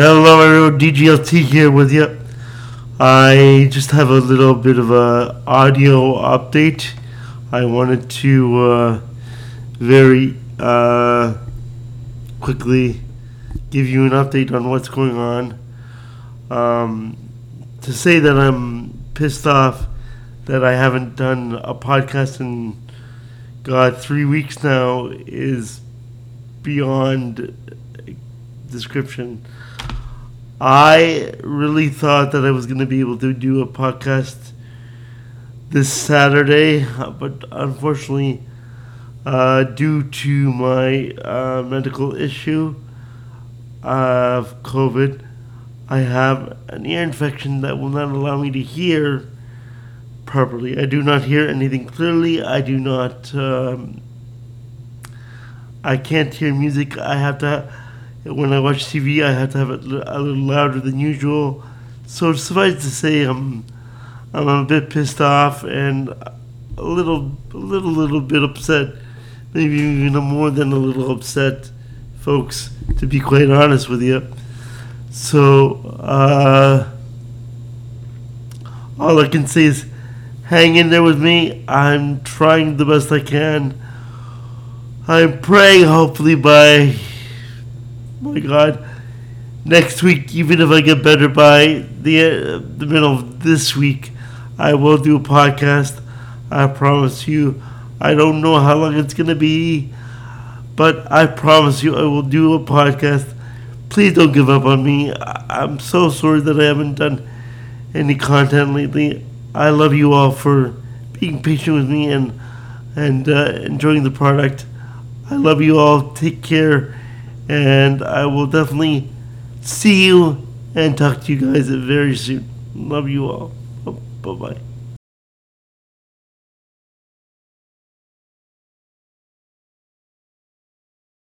Hello, everyone. DJLT here with you. I just have a little bit of a audio update. I wanted to uh, very uh, quickly give you an update on what's going on. Um, to say that I'm pissed off that I haven't done a podcast in God three weeks now is beyond description. I really thought that I was going to be able to do a podcast this Saturday, but unfortunately, uh, due to my uh, medical issue of COVID, I have an ear infection that will not allow me to hear properly. I do not hear anything clearly. I do not. Um, I can't hear music. I have to when I watch TV, I have to have it a little louder than usual. So suffice to say, I'm I'm a bit pissed off and a little, a little, little bit upset. Maybe even more than a little upset, folks. To be quite honest with you. So uh, all I can say is, hang in there with me. I'm trying the best I can. I'm praying, hopefully by my God. Next week, even if I get better by the uh, the middle of this week, I will do a podcast. I promise you. I don't know how long it's gonna be, but I promise you I will do a podcast. Please don't give up on me. I- I'm so sorry that I haven't done any content lately. I love you all for being patient with me and and uh, enjoying the product. I love you all. Take care and I will definitely see you and talk to you guys very soon. Love you all. Bye bye.